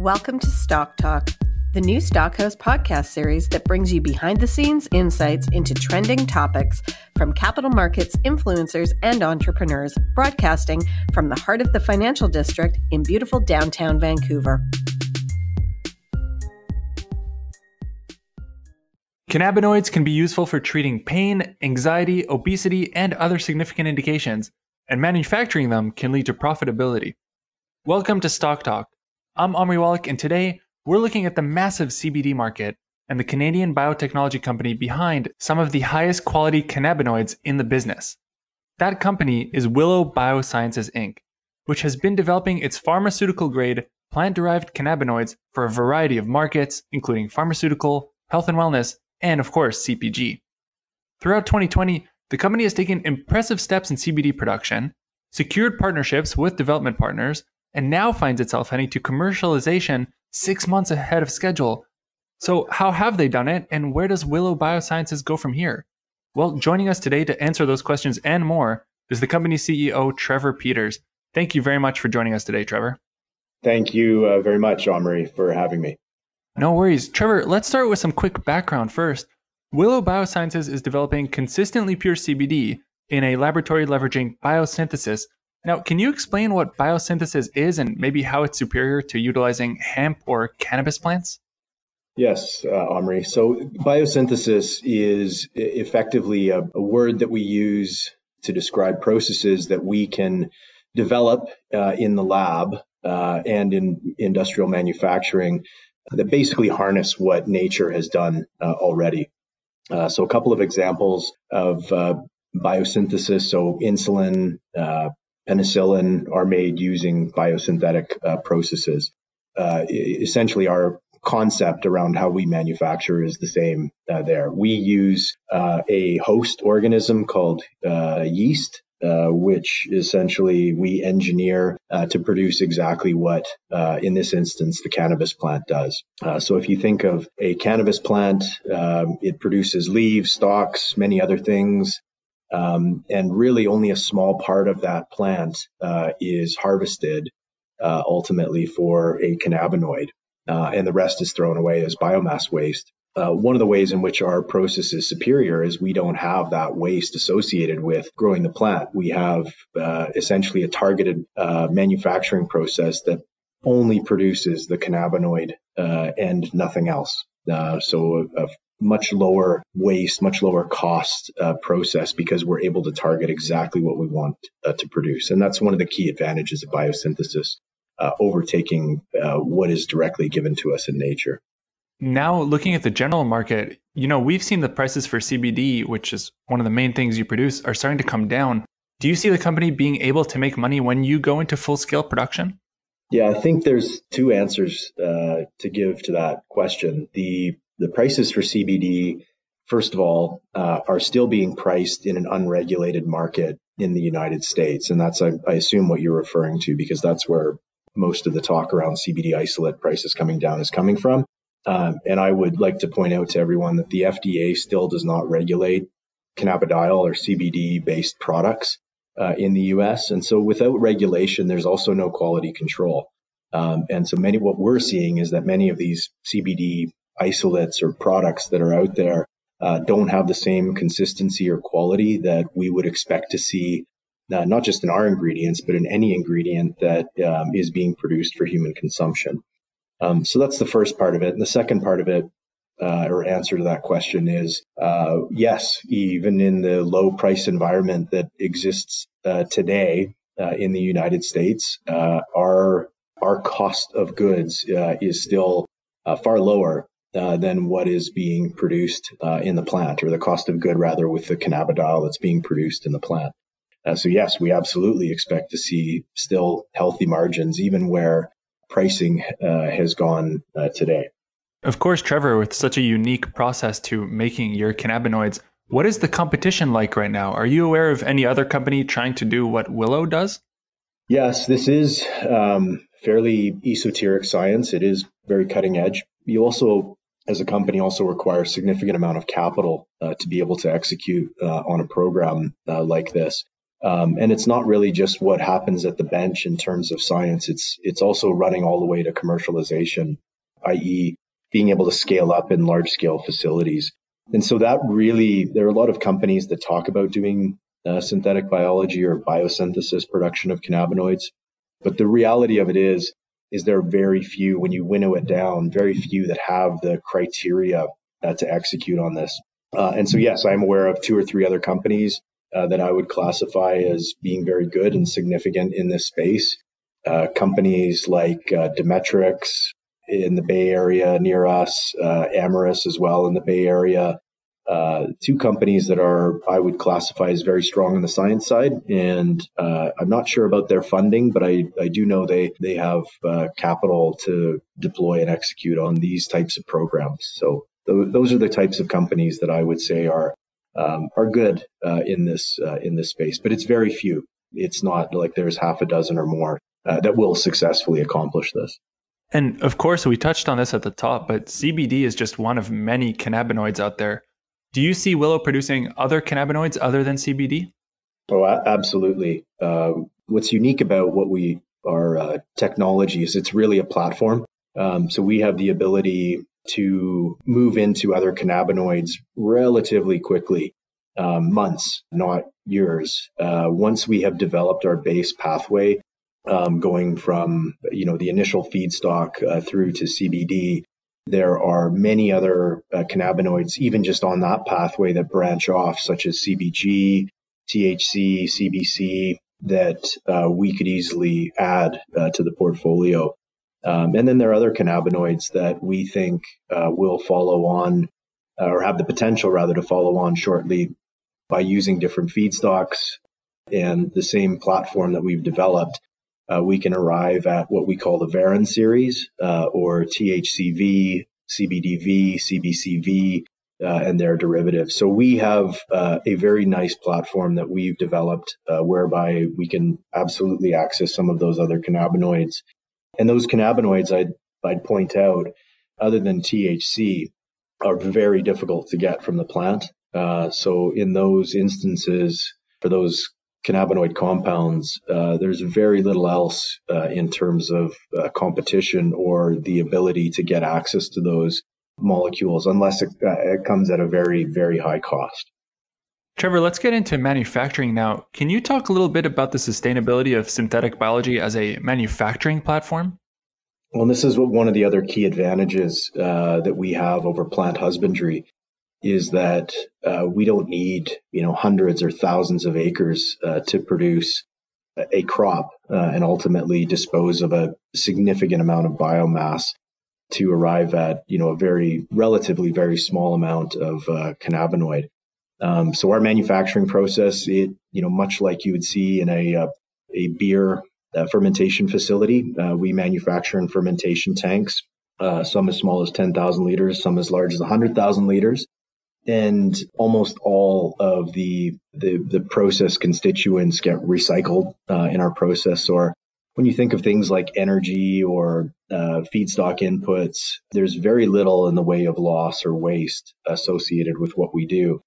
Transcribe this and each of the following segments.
Welcome to Stock Talk, the new Stockhouse podcast series that brings you behind the scenes insights into trending topics from capital markets, influencers, and entrepreneurs, broadcasting from the heart of the financial district in beautiful downtown Vancouver. Cannabinoids can be useful for treating pain, anxiety, obesity, and other significant indications, and manufacturing them can lead to profitability. Welcome to Stock Talk I'm Omri Wallach, and today we're looking at the massive CBD market and the Canadian biotechnology company behind some of the highest quality cannabinoids in the business. That company is Willow Biosciences Inc., which has been developing its pharmaceutical grade plant derived cannabinoids for a variety of markets, including pharmaceutical, health and wellness, and of course, CPG. Throughout 2020, the company has taken impressive steps in CBD production, secured partnerships with development partners, and now finds itself heading to commercialization six months ahead of schedule. So, how have they done it, and where does Willow Biosciences go from here? Well, joining us today to answer those questions and more is the company's CEO, Trevor Peters. Thank you very much for joining us today, Trevor. Thank you uh, very much, Omri, for having me. No worries. Trevor, let's start with some quick background first. Willow Biosciences is developing consistently pure CBD in a laboratory leveraging biosynthesis now, can you explain what biosynthesis is and maybe how it's superior to utilizing hemp or cannabis plants? Yes, uh, Omri. So, biosynthesis is effectively a, a, word that we use to describe processes that we can develop uh, in the lab uh, and in industrial manufacturing that basically harness what nature has done uh, already. Uh, so, a couple of examples of uh, biosynthesis. So, insulin, penicillin are made using biosynthetic uh, processes. Uh, essentially, our concept around how we manufacture is the same uh, there. We use uh, a host organism called uh, yeast. Uh, which essentially we engineer to produce exactly what, in this instance, the cannabis plant does. so, if you think of a cannabis plant, um, it produces leaves, stalks, many other things. Um, and really only a small part of that plant uh, is harvested uh, ultimately for a cannabinoid, uh, and the rest is thrown away as biomass waste. Uh, one of the ways in which our process is superior is we don't have that waste associated with growing the plant. We have uh, essentially a targeted uh, manufacturing process that only produces the cannabinoid and nothing else. so a, a much lower waste, much lower cost uh, process because we're able to target exactly what we want uh, to produce. And that's one of the key advantages of biosynthesis, uh, overtaking uh, what is directly given to us in nature. Now, looking at the general market, you know, we've seen the prices for CBD, which is one of the main things you produce, are starting to come down. Do you see the company being able to make money when you go into full scale production? Yeah, I think there's two answers uh, to give to that question. The the prices for CBD, first of all, uh, are still being priced in an unregulated market in the United States. And that's, I, I, assume, what you're referring to, because that's where most of the talk around CBD isolate prices coming down is coming from. Um, and I would like to point out to everyone that the FDA still does not regulate cannabidiol or CBD based products uh, in the US. And so without regulation, there's also no quality control. Um, and so many, what we're seeing is that many of these CBD isolates or products that are out there uh, don't have the same consistency or quality that we would expect to see, uh, not just in our ingredients, but in any ingredient that um, is being produced for human consumption. Um, so that's the first part of it. And the second part of it, uh, or answer to that question is uh, yes, even in the low price environment that exists uh, today uh, in the United States, our our cost of goods is still far lower uh, than what is being produced uh, in the plant, or the cost of good rather, with the cannabidiol that's being produced in the plant. Uh, so yes, we absolutely expect to see still healthy margins, even where pricing uh, has gone uh, today. Of course, Trevor, with such a unique process to making your cannabinoids, what is the competition like right now? Are you aware of any other company trying to do what Willow does? Yes, this is um, fairly esoteric science. It is very cutting edge. You also as a company also require a significant amount of capital uh, to be able to execute uh, on a program uh, like this. Um, and it's not really just what happens at the bench in terms of science. It's it's also running all the way to commercialization, i.e., being able to scale up in large scale facilities. And so that really, there are a lot of companies that talk about doing uh, synthetic biology or biosynthesis production of cannabinoids. But the reality of it is, is there very few, when you winnow it down, very few that have the criteria uh, to execute on this. Uh, and so, yes, I'm aware of two or three other companies uh, that I would classify as being very good and significant in this space. Uh, companies like uh, Demetrix in the Bay Area near us, uh, Amyris as well in the Bay Area, uh, two companies that are I would classify as very strong on the science side, and uh, I'm not sure about their funding, but I, I do know they they have uh, capital to deploy and execute on these types of programs. So th- those are the types of companies that I would say are um, are good uh, in this uh, in this space, but it's very few. It's not like there's half a dozen or more that will successfully accomplish this. And of course, we touched on this at the top, but CBD is just one of many cannabinoids out there. Do you see Willow producing other cannabinoids other than CBD? Oh, absolutely. Uh, what's unique about what we our uh, technology is it's really a platform. Um, so we have the ability to move into other cannabinoids relatively quickly, um, months, not years. Uh, once we have developed our base pathway, um, going from you know the initial feedstock uh, through to CBD, there are many other uh, cannabinoids, even just on that pathway, that branch off, such as CBG, THC, CBC, that uh, we could easily add uh, to the portfolio. Um, and then there are other cannabinoids that we think uh, will follow on, uh, or have the potential rather to follow on shortly by using different feedstocks and the same platform that we've developed uh, we can arrive at what we call the Varin series, uh, or THCV, CBDV, CBCV, uh, and their derivatives. So we have uh, a very nice platform that we've developed uh, whereby we can absolutely access some of those other cannabinoids. And those cannabinoids, I'd, I'd point out, other than THC, are very difficult to get from the plant. Uh, so in those instances, for those cannabinoid compounds, uh, there's very little else uh, in terms of uh, competition or the ability to get access to those molecules unless it, uh, it comes at a very, very high cost. Trevor, let's get into manufacturing now. Can you talk a little bit about the sustainability of synthetic biology as a manufacturing platform? Well, this is what one of the other key advantages uh, that we have over plant husbandry is that uh, we don't need you know hundreds or thousands of acres uh, to produce a crop uh, and ultimately dispose of a significant amount of biomass to arrive at you know a very relatively very small amount of uh, cannabinoid. Um, so our manufacturing process, it you know much like you would see in a uh, a beer uh, fermentation facility, we manufacture in fermentation tanks. some as small as 10,000 liters, some as large as 100,000 liters and almost all of the the, the process constituents get recycled uh, in our process. Or when you think of things like energy or uh, feedstock inputs, there's very little in the way of loss or waste associated with what we do.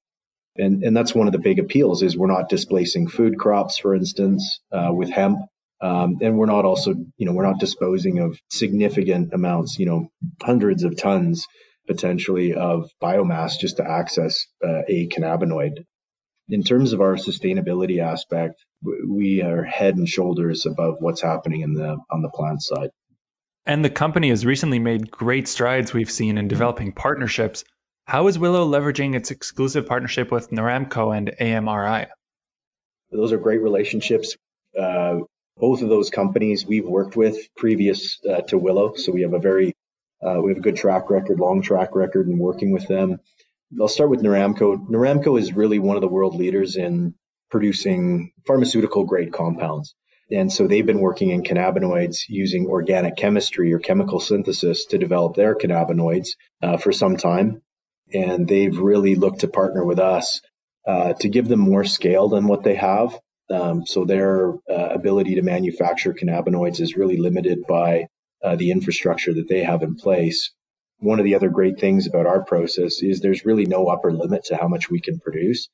And, and that's one of the big appeals is we're not displacing food crops, for instance, uh, with hemp. Um, and we're not also, you know, we're not disposing of significant amounts, you know, hundreds of tons potentially of biomass just to access uh, a cannabinoid. In terms of our sustainability aspect, we are head and shoulders above what's happening in the on the plant side. And the company has recently made great strides we've seen in developing partnerships. How is Willow leveraging its exclusive partnership with Noramco and AMRI? Those are great relationships. Uh, both of those companies we've worked with previous uh, to Willow, so we have a very uh, we have a good track record, long track record in working with them. I'll start with Noramco. Noramco is really one of the world leaders in producing pharmaceutical grade compounds. And so they've been working in cannabinoids using organic chemistry or chemical synthesis to develop their cannabinoids uh, for some time. And they've really looked to partner with us uh, to give them more scale than what they have. Um, so their uh, ability to manufacture cannabinoids is really limited by uh, the infrastructure that they have in place. One of the other great things about our process is there's really no upper limit to how much we can produce.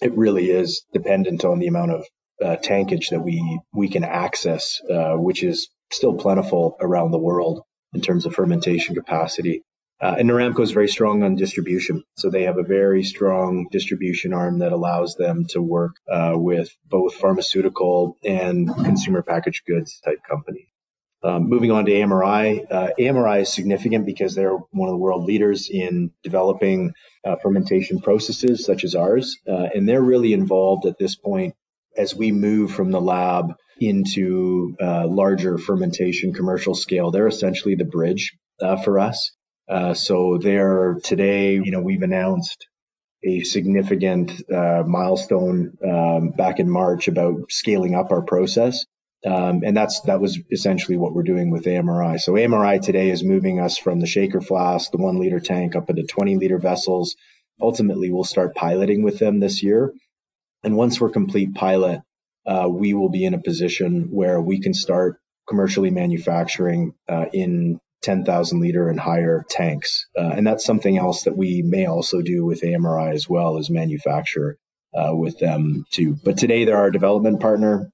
It really is dependent on the amount of uh, tankage that we we can access, uh, which is still plentiful around the world in terms of fermentation capacity. Uh, and Noramco is very strong on distribution. So they have a very strong distribution arm that allows them to work uh, with both pharmaceutical and consumer packaged goods type companies. Um, moving on to AMRI, uh, AMRI is significant because they're one of the world leaders in developing uh, fermentation processes such as ours. Uh, and they're really involved at this point as we move from the lab into uh, larger fermentation commercial scale. They're essentially the bridge uh, for us. Uh, so there today, you know, we've announced a significant milestone um, back in March about scaling up our process. Um, and that's that was essentially what we're doing with AMRI. So AMRI today is moving us from the shaker flask, the one liter tank, up into 20 liter vessels. Ultimately, we'll start piloting with them this year. And once we're complete pilot, uh, we will be in a position where we can start commercially manufacturing uh, in 10,000 liter and higher tanks. Uh, and that's something else that we may also do with AMRI as well as manufacture uh, with them too. But today they're our development partner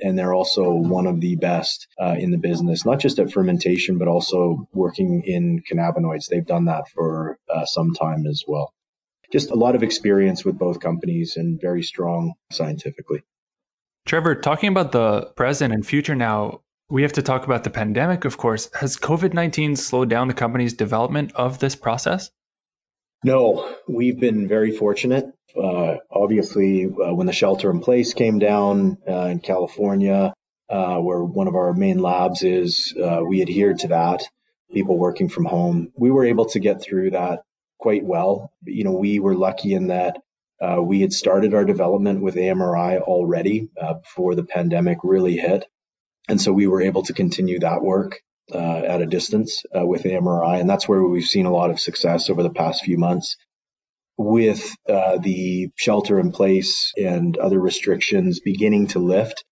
and they're also one of the best uh, in the business, not just at fermentation, but also working in cannabinoids. They've done that for uh, some time as well. Just a lot of experience with both companies and very strong scientifically. Trevor, talking about the present and future now, we have to talk about the pandemic, of course. Has COVID 19 slowed down the company's development of this process? No, we've been very fortunate. Uh, obviously, uh, when the shelter in place came down uh, in California, uh, where one of our main labs is, uh, we adhered to that. People working from home, we were able to get through that quite well. You know, we were lucky in that uh, we had started our development with AMRI already before the pandemic really hit. And so we were able to continue that work uh, at a distance uh, with AMRI, And that's where we've seen a lot of success over the past few months. With uh, the shelter in place and other restrictions beginning to lift,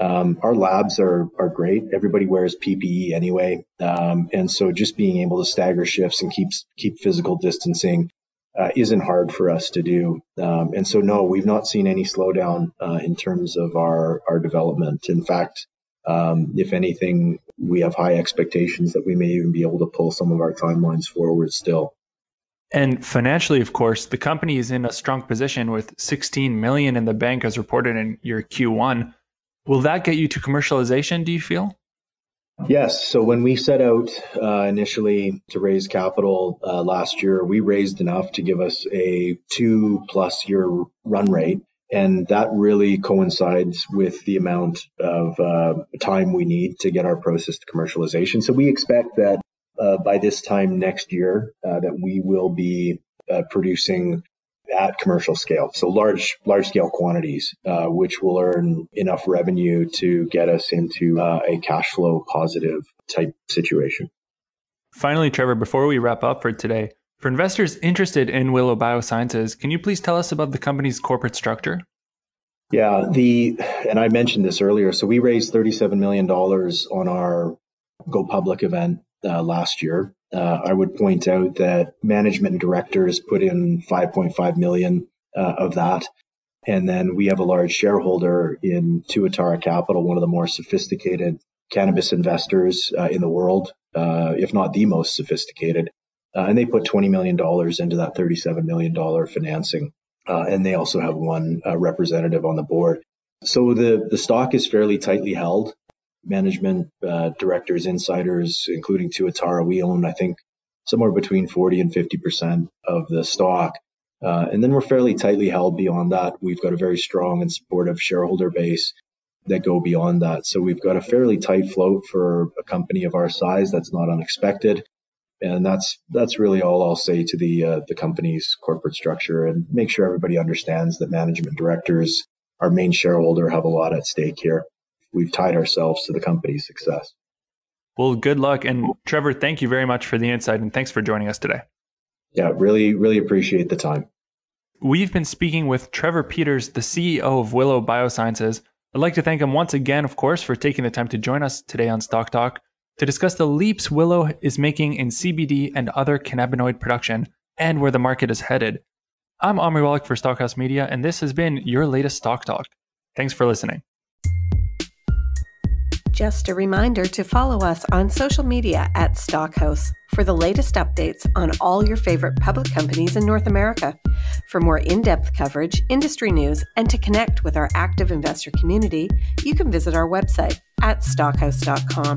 um, our labs are are great. Everybody wears PPE anyway, um, and so just being able to stagger shifts and keep keep physical distancing uh, isn't hard for us to do. Um, and so, no, we've not seen any slowdown uh, in terms of our our development. In fact, um, if anything, we have high expectations that we may even be able to pull some of our timelines forward still. And financially, of course, the company is in a strong position with 16 million in the bank as reported in your Q1. Will that get you to commercialization, do you feel? Yes. So when we set out uh, initially to raise capital uh, last year, we raised enough to give us a two plus year run rate and that really coincides with the amount of uh, time we need to get our process to commercialization. So we expect that uh, by this time next year, uh, that we will be uh, producing at commercial scale, so large large scale quantities, uh, which will earn enough revenue to get us into uh, a cash flow positive type situation. Finally, Trevor, before we wrap up for today, for investors interested in Willow Biosciences, can you please tell us about the company's corporate structure? Yeah, the and I mentioned this earlier. So we raised $37 million on our Go Public event uh, last year. Uh, I would point out that management and directors put in 5.5 million uh, of that. And then we have a large shareholder in Tuatara Capital, one of the more sophisticated cannabis investors uh, in the world, uh, if not the most sophisticated. Uh, and they put $20 million into that $37 million financing. Uh, and they also have one uh, representative on the board. So the, the stock is fairly tightly held. Management, uh, directors, insiders, including Tuatara, we own, I think, somewhere between 40 and 50% of the stock. Uh, and then we're fairly tightly held beyond that. We've got a very strong and supportive shareholder base that go beyond that. So we've got a fairly tight float for a company of our size. That's not unexpected and that's that's really all I'll say to the uh, the company's corporate structure, and make sure everybody understands that management directors, our main shareholder, have a lot at stake here. We've tied ourselves to the company's success. Well, good luck, and Trevor, thank you very much for the insight, and thanks for joining us today. Yeah, really, really appreciate the time. We've been speaking with Trevor Peters, the CEO of Willow Biosciences. I'd like to thank him once again, of course, for taking the time to join us today on Stock Talk to discuss the leaps Willow is making in CBD and other cannabinoid production and where the market is headed. I'm Omri Wallach for Stockhouse Media, and this has been your latest Stock Talk. Thanks for listening. Just a reminder to follow us on social media at Stockhouse for the latest updates on all your favorite public companies in North America. For more in depth coverage, industry news, and to connect with our active investor community, you can visit our website at stockhouse.com.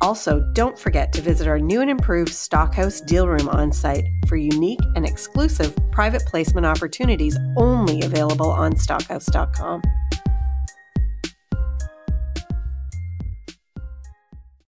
Also, don't forget to visit our new and improved Stockhouse Deal Room on site for unique and exclusive private placement opportunities only available on stockhouse.com.